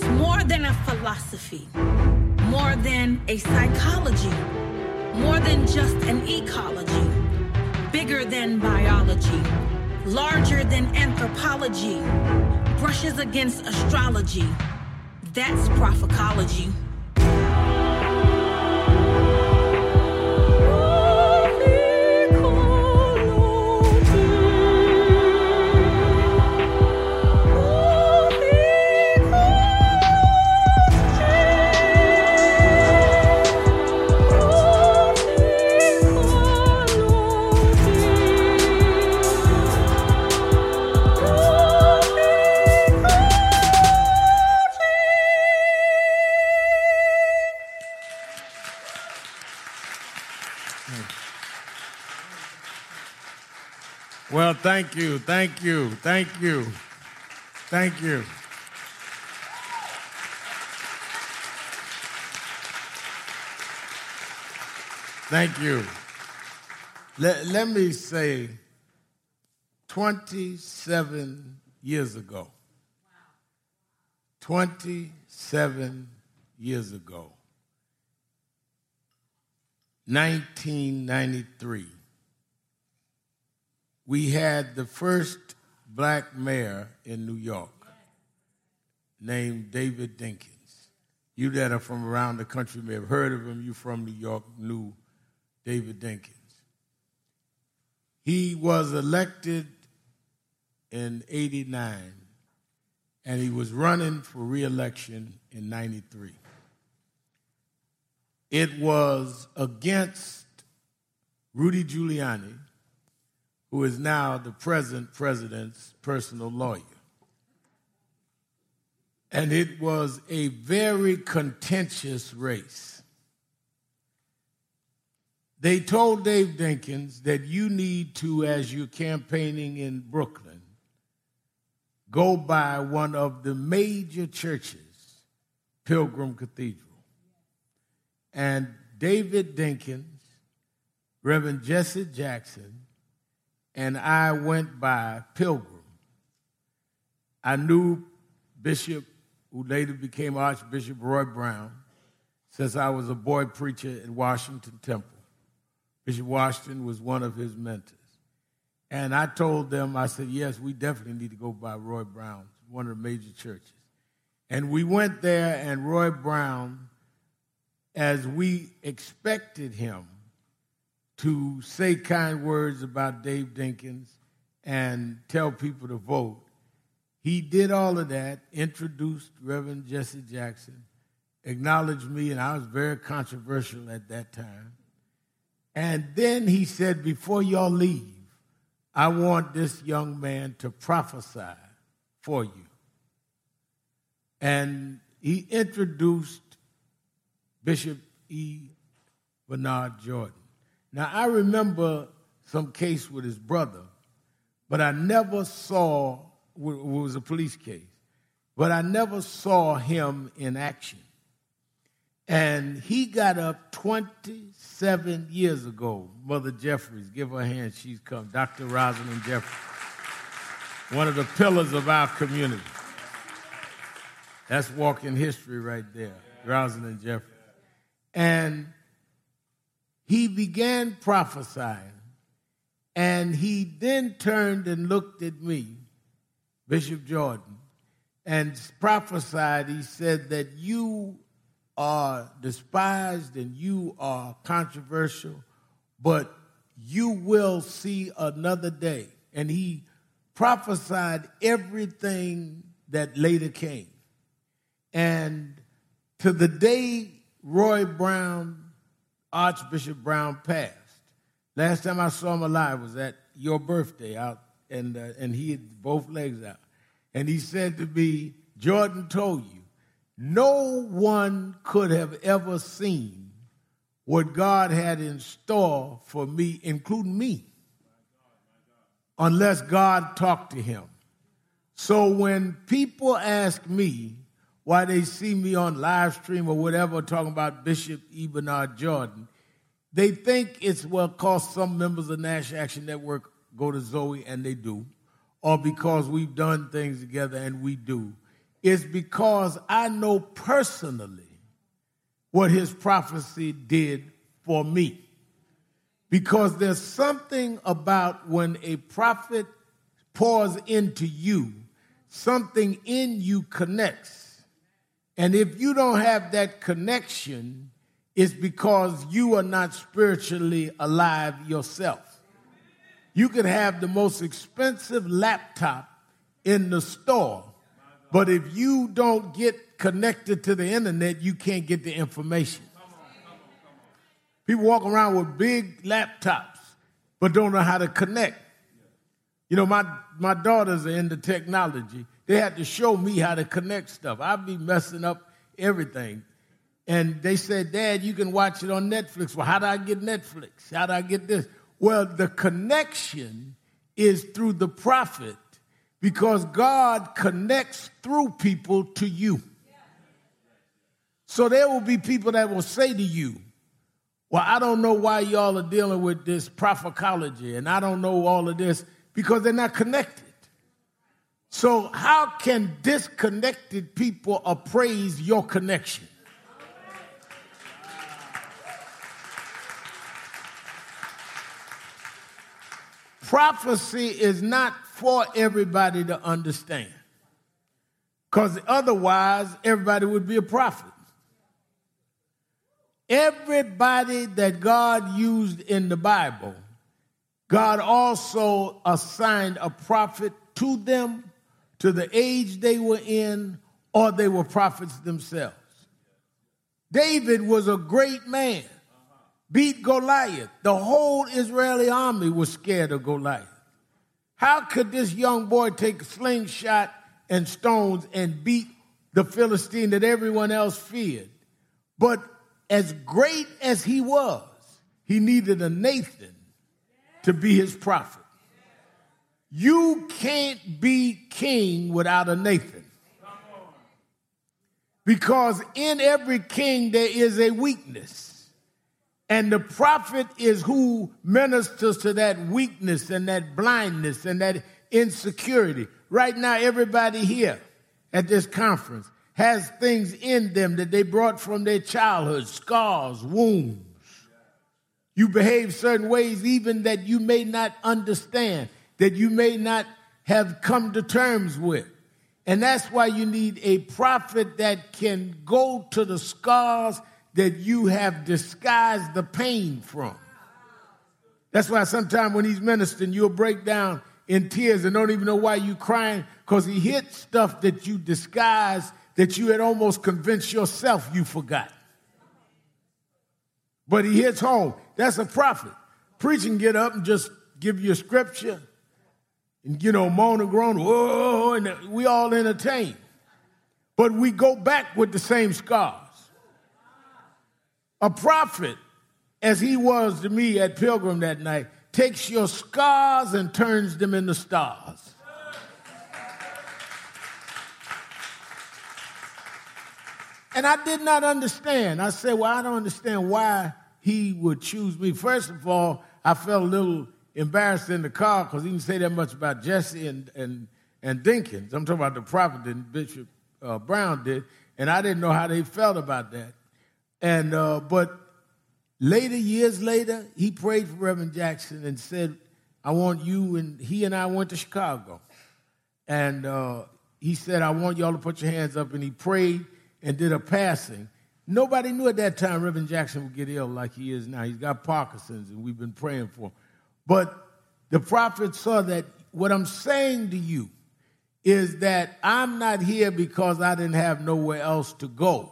It's more than a philosophy, more than a psychology, more than just an ecology, bigger than biology, larger than anthropology, brushes against astrology. That's prophecology. Well, thank you, thank you, thank you, thank you. Thank you. Let, let me say 27 years ago, 27 years ago, 1993, we had the first black mayor in New York named David Dinkins. You that are from around the country may have heard of him. You from New York knew David Dinkins. He was elected in 89 and he was running for reelection in 93. It was against Rudy Giuliani, who is now the present president's personal lawyer. And it was a very contentious race. They told Dave Dinkins that you need to, as you're campaigning in Brooklyn, go by one of the major churches, Pilgrim Cathedral. And David Dinkins, Reverend Jesse Jackson, and I went by Pilgrim. I knew Bishop, who later became Archbishop Roy Brown, since I was a boy preacher at Washington Temple. Bishop Washington was one of his mentors. And I told them, I said, yes, we definitely need to go by Roy Brown, one of the major churches. And we went there, and Roy Brown, as we expected him to say kind words about Dave Dinkins and tell people to vote, he did all of that, introduced Reverend Jesse Jackson, acknowledged me, and I was very controversial at that time. And then he said, Before y'all leave, I want this young man to prophesy for you. And he introduced Bishop E. Bernard Jordan. Now, I remember some case with his brother, but I never saw, it was a police case, but I never saw him in action. And he got up 27 years ago. Mother Jeffries, give her a hand. She's come. Dr. Rosalind Jeffries, one of the pillars of our community. That's walking history right there, Rosalind Jeffries. And he began prophesying. And he then turned and looked at me, Bishop Jordan, and prophesied. He said that you are despised and you are controversial, but you will see another day. And he prophesied everything that later came. And to the day Roy Brown, Archbishop Brown passed, last time I saw him alive was at your birthday out, and, uh, and he had both legs out. And he said to me, Jordan told you, no one could have ever seen what God had in store for me, including me, unless God talked to him. So when people ask me why they see me on live stream or whatever talking about Bishop E. Bernard Jordan, they think it's well because some members of National Action Network go to Zoe and they do, or because we've done things together and we do. It's because I know personally what his prophecy did for me. Because there's something about when a prophet pours into you, something in you connects. And if you don't have that connection, it's because you are not spiritually alive yourself. You could have the most expensive laptop in the store, but if you don't get connected to the internet, you can't get the information. People walk around with big laptops, but don't know how to connect. You know, my, my daughters are into technology. They had to show me how to connect stuff. I'd be messing up everything. And they said, Dad, you can watch it on Netflix. Well, how do I get Netflix? How do I get this? Well, the connection is through the prophet because God connects through people to you. So there will be people that will say to you, well, I don't know why y'all are dealing with this prophecology, and I don't know all of this because they're not connected. So, how can disconnected people appraise your connection? Prophecy is not for everybody to understand, because otherwise, everybody would be a prophet. Everybody that God used in the Bible, God also assigned a prophet to them, to the age they were in, or they were prophets themselves. David was a great man, beat Goliath. The whole Israeli army was scared of Goliath. How could this young boy take a slingshot and stones and beat the Philistine that everyone else feared? But as great as he was, he needed a Nathan to be his prophet. You can't be king without a Nathan. Because in every king there is a weakness. And the prophet is who ministers to that weakness and that blindness and that insecurity. Right now, everybody here at this conference has things in them that they brought from their childhood scars, wounds. You behave certain ways, even that you may not understand, that you may not have come to terms with. And that's why you need a prophet that can go to the scars that you have disguised the pain from. That's why sometimes when he's ministering, you'll break down in tears and don't even know why you're crying because he hit stuff that you disguised that you had almost convinced yourself you forgot. But he hits home. That's a prophet. Preaching, get up and just give you a scripture and, you know, moan and groan, whoa, and we all entertain. But we go back with the same scars. A prophet, as he was to me at Pilgrim that night, takes your scars and turns them into stars. And I did not understand. I said, Well, I don't understand why he would choose me. First of all, I felt a little embarrassed in the car because he didn't say that much about Jesse and, and, and Dinkins. I'm talking about the prophet that Bishop uh, Brown did. And I didn't know how they felt about that. And, uh, but later, years later, he prayed for Reverend Jackson and said, I want you, and he and I went to Chicago. And uh, he said, I want y'all to put your hands up. And he prayed and did a passing. Nobody knew at that time Reverend Jackson would get ill like he is now. He's got Parkinson's, and we've been praying for him. But the prophet saw that what I'm saying to you is that I'm not here because I didn't have nowhere else to go.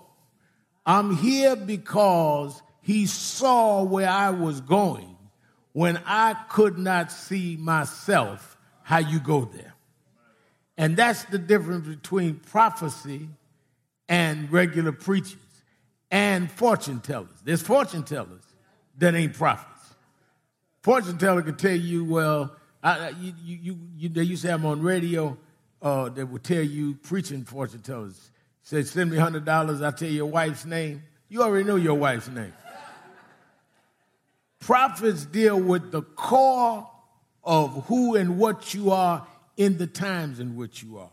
I'm here because he saw where I was going when I could not see myself how you go there. And that's the difference between prophecy and regular preachers and fortune tellers. There's fortune tellers that ain't prophets. Fortune teller could tell you, well, I, you, you, you, they used to have them on radio uh, that would tell you, preaching fortune tellers, say, send me $100, I'll tell your wife's name. You already know your wife's name. Prophets deal with the core of who and what you are in the times in which you are.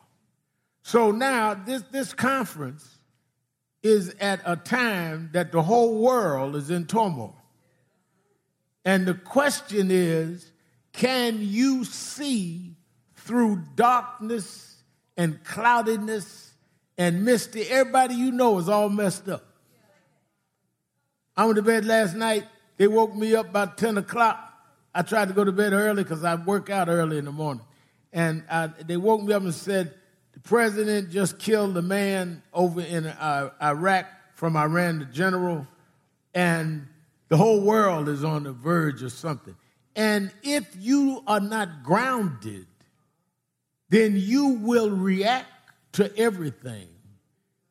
So now this, this conference is at a time that the whole world is in turmoil. And the question is can you see through darkness and cloudiness and misty? Everybody you know is all messed up. I went to bed last night. They woke me up about 10 o'clock. I tried to go to bed early because I work out early in the morning. And I, they woke me up and said, the president just killed a man over in uh, Iraq from Iran, the general, and the whole world is on the verge of something. And if you are not grounded, then you will react to everything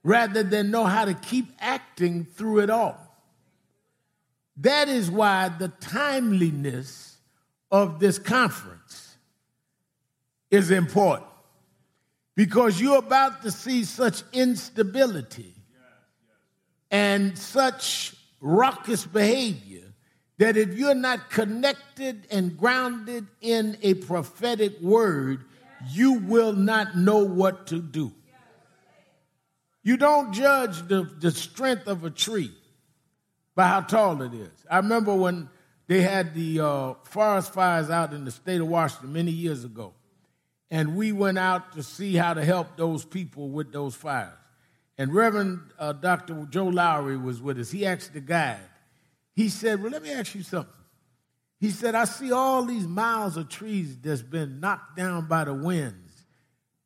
rather than know how to keep acting through it all. That is why the timeliness of this conference is important because you're about to see such instability and such raucous behavior that if you're not connected and grounded in a prophetic word, you will not know what to do. You don't judge the, the strength of a tree by how tall it is. I remember when they had the uh, forest fires out in the state of Washington many years ago, and we went out to see how to help those people with those fires. And Reverend uh, Dr. Joe Lowery was with us. He asked the guide, he said, Well, let me ask you something. He said, I see all these miles of trees that's been knocked down by the winds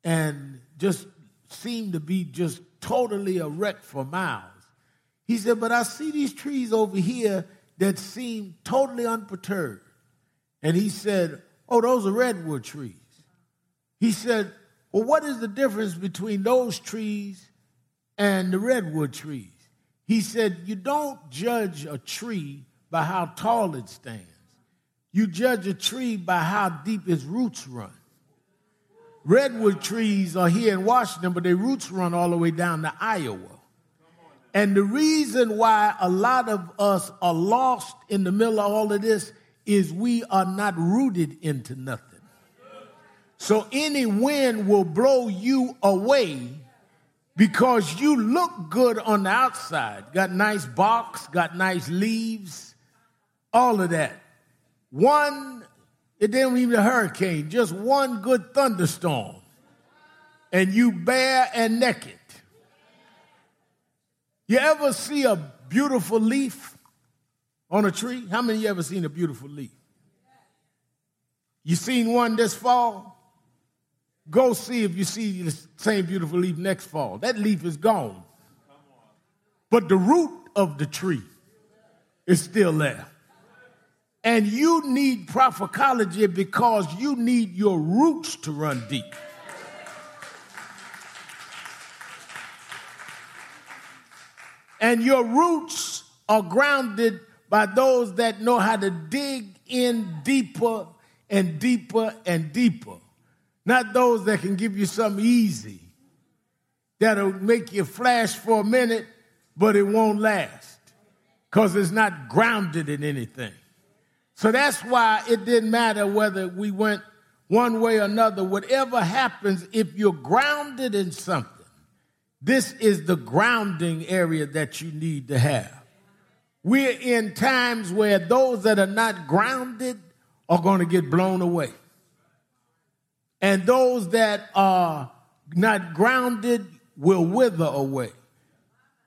and just seem to be just totally a wreck for miles. He said, But I see these trees over here that seem totally unperturbed. And he said, Oh, those are redwood trees. He said, Well, what is the difference between those trees and the redwood trees? He said, You don't judge a tree by how tall it stands, you judge a tree by how deep its roots run. Redwood trees are here in Washington, but their roots run all the way down to Iowa. And the reason why a lot of us are lost in the middle of all of this is we are not rooted into nothing. So any wind will blow you away because you look good on the outside. Got nice box, got nice leaves, all of that. One, it didn't even a hurricane, just one good thunderstorm, and you bare and naked. You ever see a beautiful leaf on a tree? How many of you ever seen a beautiful leaf? You seen one this fall? Go see if you see the same beautiful leaf next fall. That leaf is gone. But the root of the tree is still there. And you need prophecology because you need your roots to run deep. And your roots are grounded by those that know how to dig in deeper and deeper and deeper. Not those that can give you something easy that'll make you flash for a minute, but it won't last because it's not grounded in anything. So that's why it didn't matter whether we went one way or another. Whatever happens, if you're grounded in something, this is the grounding area that you need to have. We're in times where those that are not grounded are going to get blown away. And those that are not grounded will wither away.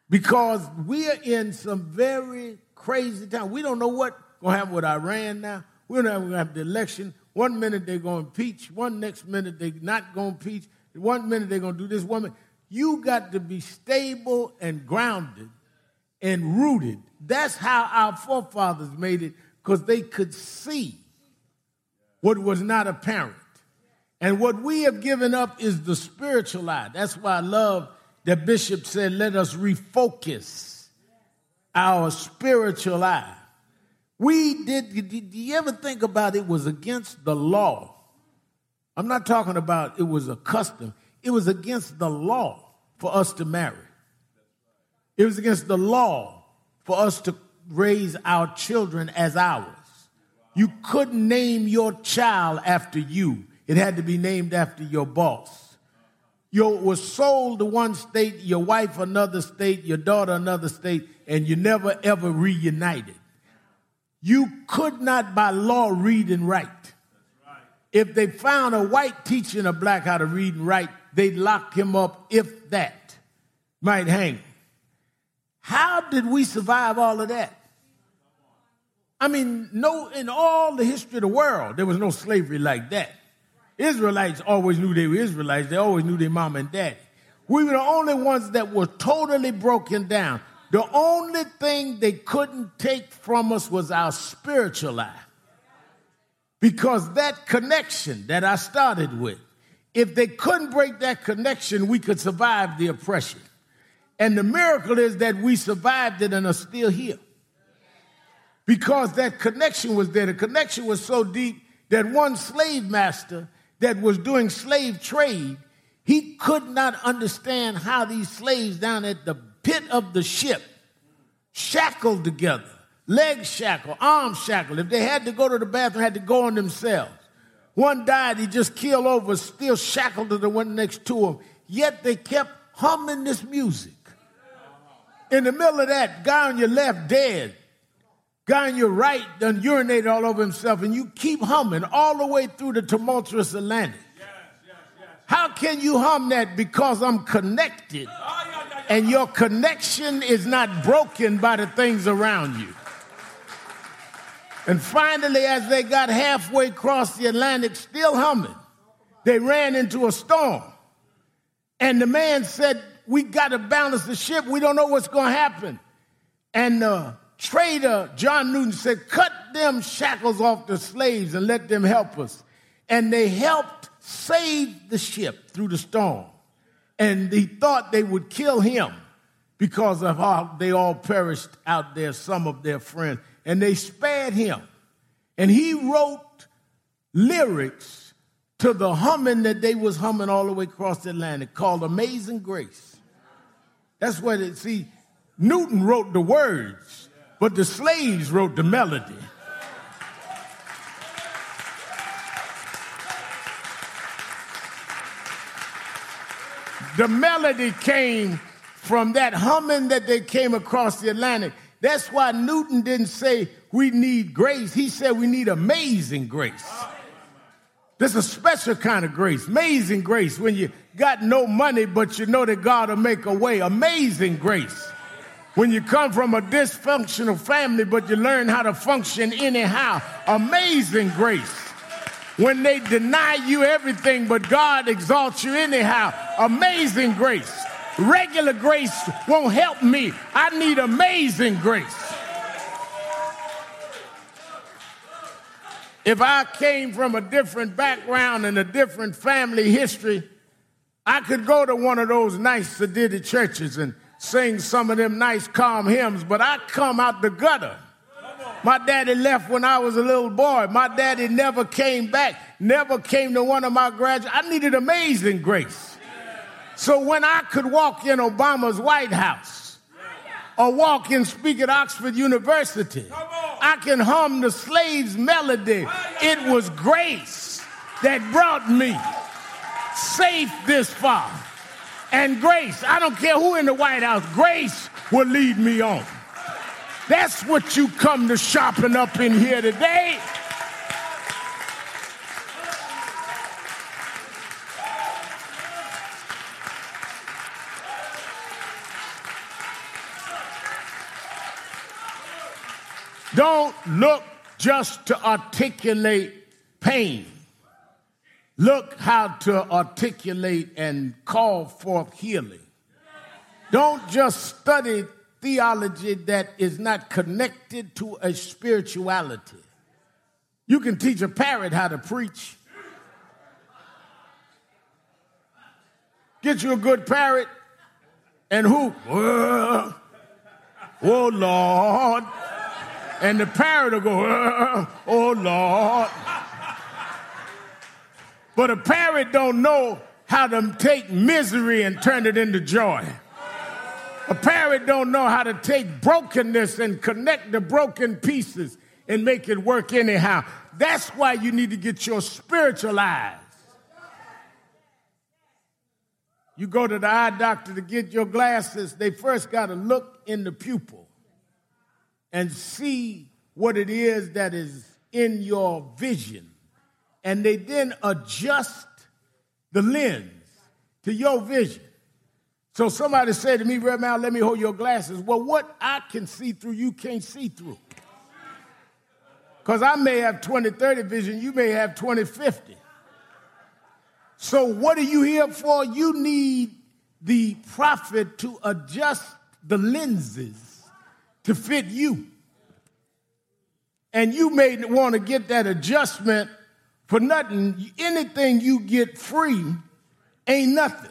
Because we are in some very crazy time. We don't know what's going to happen with Iran now. We don't know going to have the election. One minute they're going to impeach. One next minute they're not going to impeach. One minute they're going to do this. One minute. You got to be stable and grounded and rooted. That's how our forefathers made it because they could see what was not apparent. And what we have given up is the spiritual eye. That's why I love that Bishop said, let us refocus our spiritual eye. We did, did you ever think about it was against the law? I'm not talking about it was a custom. It was against the law for us to marry. It was against the law for us to raise our children as ours. You couldn't name your child after you. It had to be named after your boss. you was sold to one state, your wife another state, your daughter another state, and you never ever reunited. You could not by law read and write. If they found a white teaching a black how to read and write, they'd lock him up, if that, might hang. How did we survive all of that? I mean, no, in all the history of the world, there was no slavery like that. Israelites always knew they were Israelites. They always knew their mom and daddy. We were the only ones that were totally broken down. The only thing they couldn't take from us was our spiritual life. Because that connection that I started with, if they couldn't break that connection, we could survive the oppression. And the miracle is that we survived it and are still here. Because that connection was there. The connection was so deep that one slave master that was doing slave trade, he could not understand how these slaves down at the pit of the ship, shackled together, legs shackled, arms shackled. If they had to go to the bathroom, had to go on themselves. One died, he just killed over, still shackled to the one next to him. Yet they kept humming this music. In the middle of that, guy on your left dead. Guy on your right done urinated all over himself, and you keep humming all the way through the tumultuous Atlantic. Yes, yes, yes. How can you hum that? Because I'm connected, ah, and your connection is not broken by the things around you. And finally, as they got halfway across the Atlantic, still humming, they ran into a storm. And the man said, We got to balance the ship. We don't know what's going to happen. And the trader, John Newton, said, Cut them shackles off the slaves and let them help us. And they helped save the ship through the storm. And he thought they would kill him because of how they all perished out there, some of their friends. And they spared him. And he wrote lyrics to the humming that they was humming all the way across the Atlantic called Amazing Grace. That's what it, see, Newton wrote the words, but the slaves wrote the melody. The melody came from that humming that they came across the Atlantic. That's why Newton didn't say we need grace. He said we need amazing grace. This is a special kind of grace, amazing grace. When you got no money, but you know that God will make a way, amazing grace. When you come from a dysfunctional family, but you learn how to function anyhow, amazing grace. When they deny you everything, but God exalts you anyhow, amazing grace. Regular grace won't help me. I need amazing grace. If I came from a different background and a different family history, I could go to one of those nice sedated churches and sing some of them nice calm hymns, but I come out the gutter. My daddy left when I was a little boy. My daddy never came back, never came to one of my graduates. I needed amazing grace. So when I could walk in Obama's White House or walk and speak at Oxford University, I can hum the slave's melody. It was grace that brought me safe this far. And grace, I don't care who in the White House, grace will lead me on. That's what you come to shopping up in here today. Don't look just to articulate pain. Look how to articulate and call forth healing. Don't just study theology that is not connected to a spirituality. You can teach a parrot how to preach. Get you a good parrot and who? Oh, Lord and the parrot will go, oh Lord. But a parrot don't know how to take misery and turn it into joy. A parrot don't know how to take brokenness and connect the broken pieces and make it work anyhow. That's why you need to get your spiritual eyes. you go to the eye doctor to get your glasses, they first got to look in the pupil and see what it is that is in your vision. And they then adjust the lens to your vision. So somebody said to me, Rev Mal, let me hold your glasses. Well, what I can see through, you can't see through. Because I may have 20 30 vision, you may have 20 50. So, what are you here for? You need the prophet to adjust the lenses to fit you. And you may want to get that adjustment for nothing. Anything you get free ain't nothing.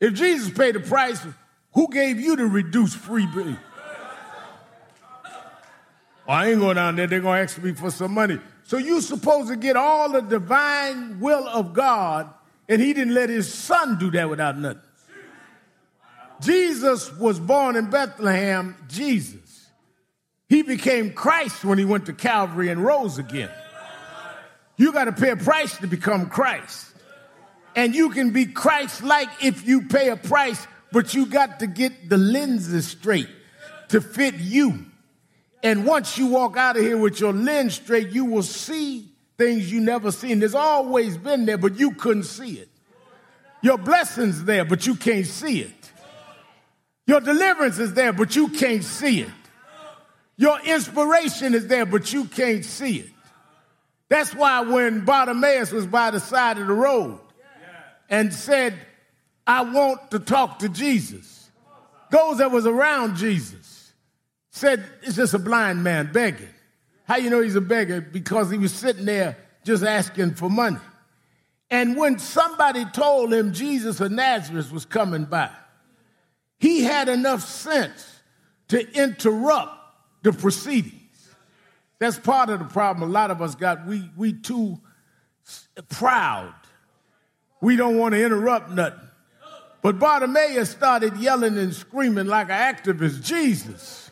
If Jesus paid the price, who gave you the reduced free bill? I ain't going down there. They're going to ask me for some money. So you're supposed to get all the divine will of God, and he didn't let his son do that without nothing. Jesus was born in Bethlehem, Jesus. He became Christ when he went to Calvary and rose again. You got to pay a price to become Christ. And you can be Christ like if you pay a price, but you got to get the lenses straight to fit you. And once you walk out of here with your lens straight, you will see things you never seen. There's always been there, but you couldn't see it. Your blessings there, but you can't see it. Your deliverance is there, but you can't see it. Your inspiration is there, but you can't see it. That's why when Bartimaeus was by the side of the road, and said, I want to talk to Jesus. Those that was around Jesus said, it's just a blind man begging. How you know he's a beggar? Because he was sitting there just asking for money. And when somebody told him Jesus of Nazareth was coming by, he had enough sense to interrupt the proceedings. That's part of the problem a lot of us got. We, we too proud we don't want to interrupt nothing. But Bartimaeus started yelling and screaming like an activist Jesus,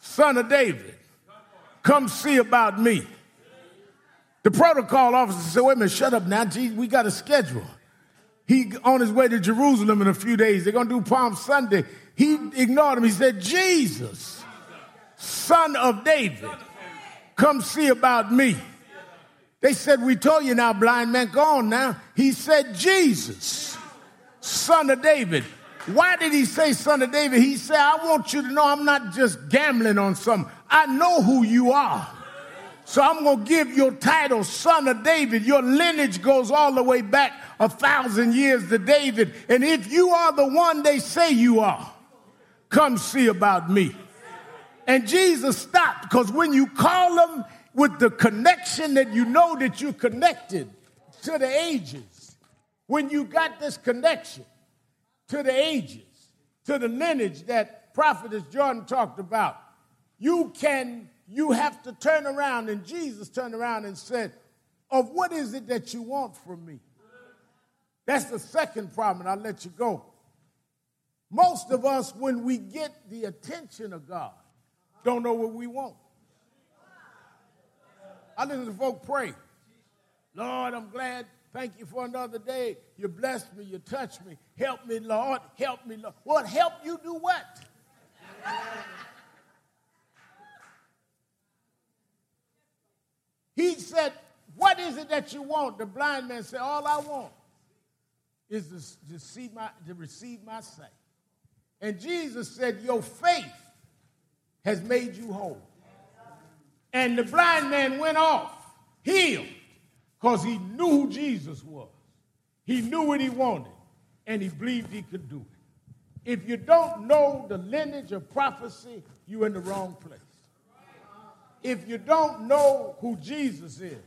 son of David, come see about me. The protocol officer said, wait a minute, shut up now. Jesus, we got a schedule. He on his way to Jerusalem in a few days. They're going to do Palm Sunday. He ignored him. He said, Jesus, son of David, come see about me. They said, We told you now, blind man, go on now. He said, Jesus, son of David. Why did he say son of David? He said, I want you to know I'm not just gambling on something. I know who you are. So I'm going to give your title, son of David. Your lineage goes all the way back a thousand years to David. And if you are the one they say you are, come see about me. And Jesus stopped because when you call them with the connection that you know that you're connected to the ages. When you got this connection to the ages, to the lineage that Prophetess Jordan talked about, you can, you have to turn around, and Jesus turned around and said, Of what is it that you want from me? That's the second problem, I'll let you go. Most of us, when we get the attention of God, don't know what we want. I listen to folk pray. Lord, I'm glad. Thank you for another day. You blessed me. You touched me. Help me, Lord. Help me, Lord. What help you do what? he said, What is it that you want? The blind man said, All I want is to, to, see my, to receive my sight. And Jesus said, Your faith has made you whole. And the blind man went off, healed, because he knew who Jesus was. He knew what he wanted, and he believed he could do it. If you don't know the lineage of prophecy, you're in the wrong place. If you don't know who Jesus is,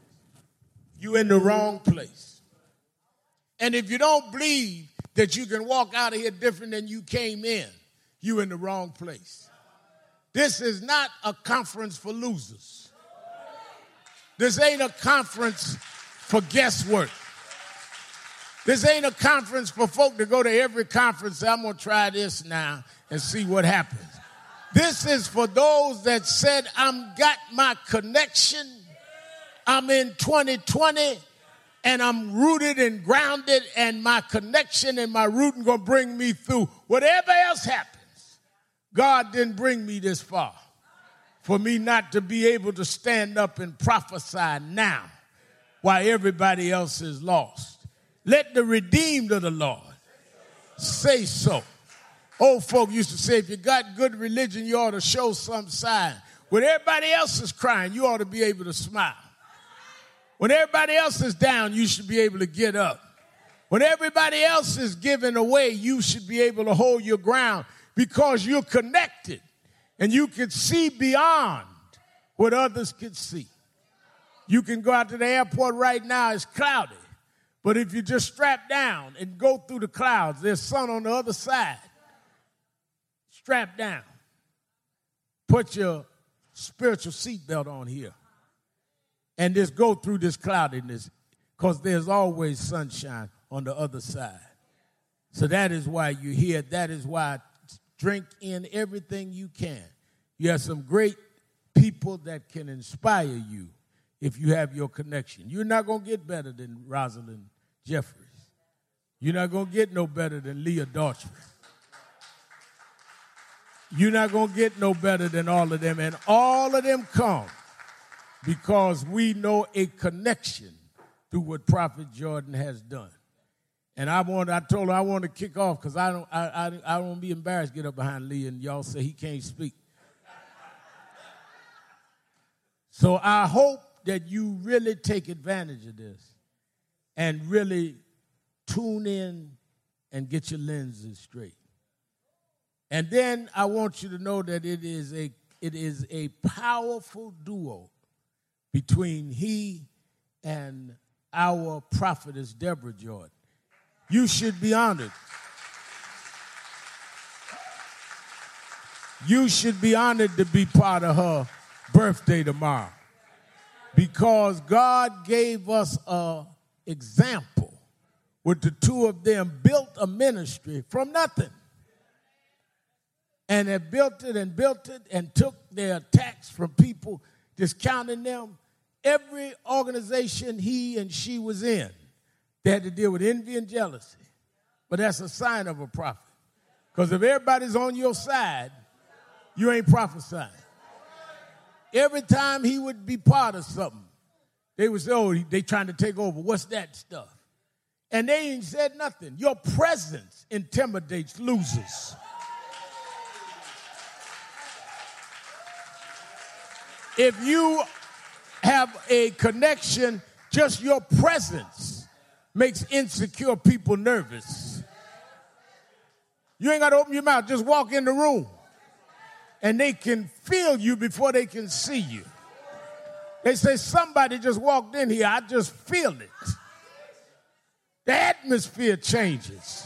you're in the wrong place. And if you don't believe that you can walk out of here different than you came in, you're in the wrong place. This is not a conference for losers. This ain't a conference for guesswork. This ain't a conference for folk to go to every conference. I'm going to try this now and see what happens. This is for those that said, I'm got my connection. I'm in 2020 and I'm rooted and grounded, and my connection and my rooting gonna bring me through. Whatever else happens, God didn't bring me this far for me not to be able to stand up and prophesy now while everybody else is lost. Let the redeemed of the Lord say so. Old folk used to say, if you got good religion, you ought to show some sign. When everybody else is crying, you ought to be able to smile. When everybody else is down, you should be able to get up. When everybody else is giving away, you should be able to hold your ground because you're connected and you can see beyond what others can see. You can go out to the airport right now, it's cloudy. But if you just strap down and go through the clouds, there's sun on the other side. Strap down. Put your spiritual seatbelt on here and just go through this cloudiness because there's always sunshine on the other side. So that is why you're here. That is why drink in everything you can. You have some great people that can inspire you if you have your connection. You're not going to get better than Rosalind Jeffries. You're not going to get no better than Leah Daughtry. You're not going to get no better than all of them. And all of them come because we know a connection through what Prophet Jordan has done. And I want, I told her I want to kick off because I don't, I, I, I don't be embarrassed get up behind Lee and y'all say he can't speak. So I hope that you really take advantage of this and really tune in and get your lenses straight. And then I want you to know that it is a it is a powerful duo between he and our prophetess Deborah Jordan. You should be honored. You should be honored to be part of her birthday tomorrow. Because God gave us an example with the two of them built a ministry from nothing. And they built it and built it and took their tax from people discounting them every organization he and she was in they had to deal with envy and jealousy but that's a sign of a prophet because if everybody's on your side you ain't prophesying every time he would be part of something, they would say, oh, they trying to take over. What's that stuff? And they ain't said nothing. Your presence intimidates losers. If you have a connection, just your presence makes insecure people nervous. You ain't got to open your mouth, just walk in the room and they can feel you before they can see you. They say, Somebody just walked in here, I just feel it. The atmosphere changes.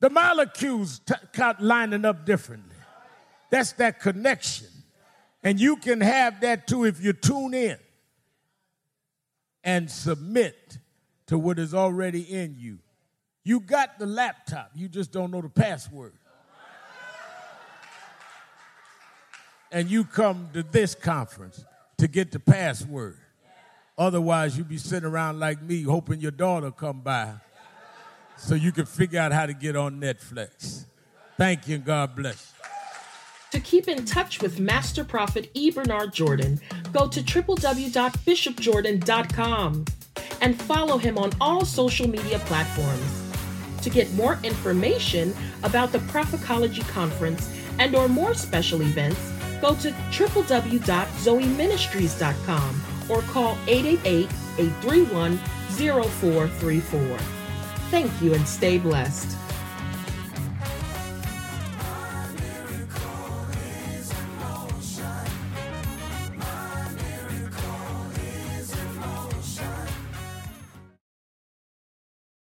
The molecules t- lining up differently. That's that connection. And you can have that too if you tune in and submit to what is already in you. You got the laptop, you just don't know the password. and you come to this conference to get the password. Otherwise, you'd be sitting around like me hoping your daughter come by so you can figure out how to get on Netflix. Thank you and God bless. To keep in touch with Master Prophet E. Bernard Jordan, go to www.bishopjordan.com and follow him on all social media platforms. To get more information about the Prophecology Conference and or more special events, go to www.zoeministries.com or call 888 831 0434. Thank you and stay blessed.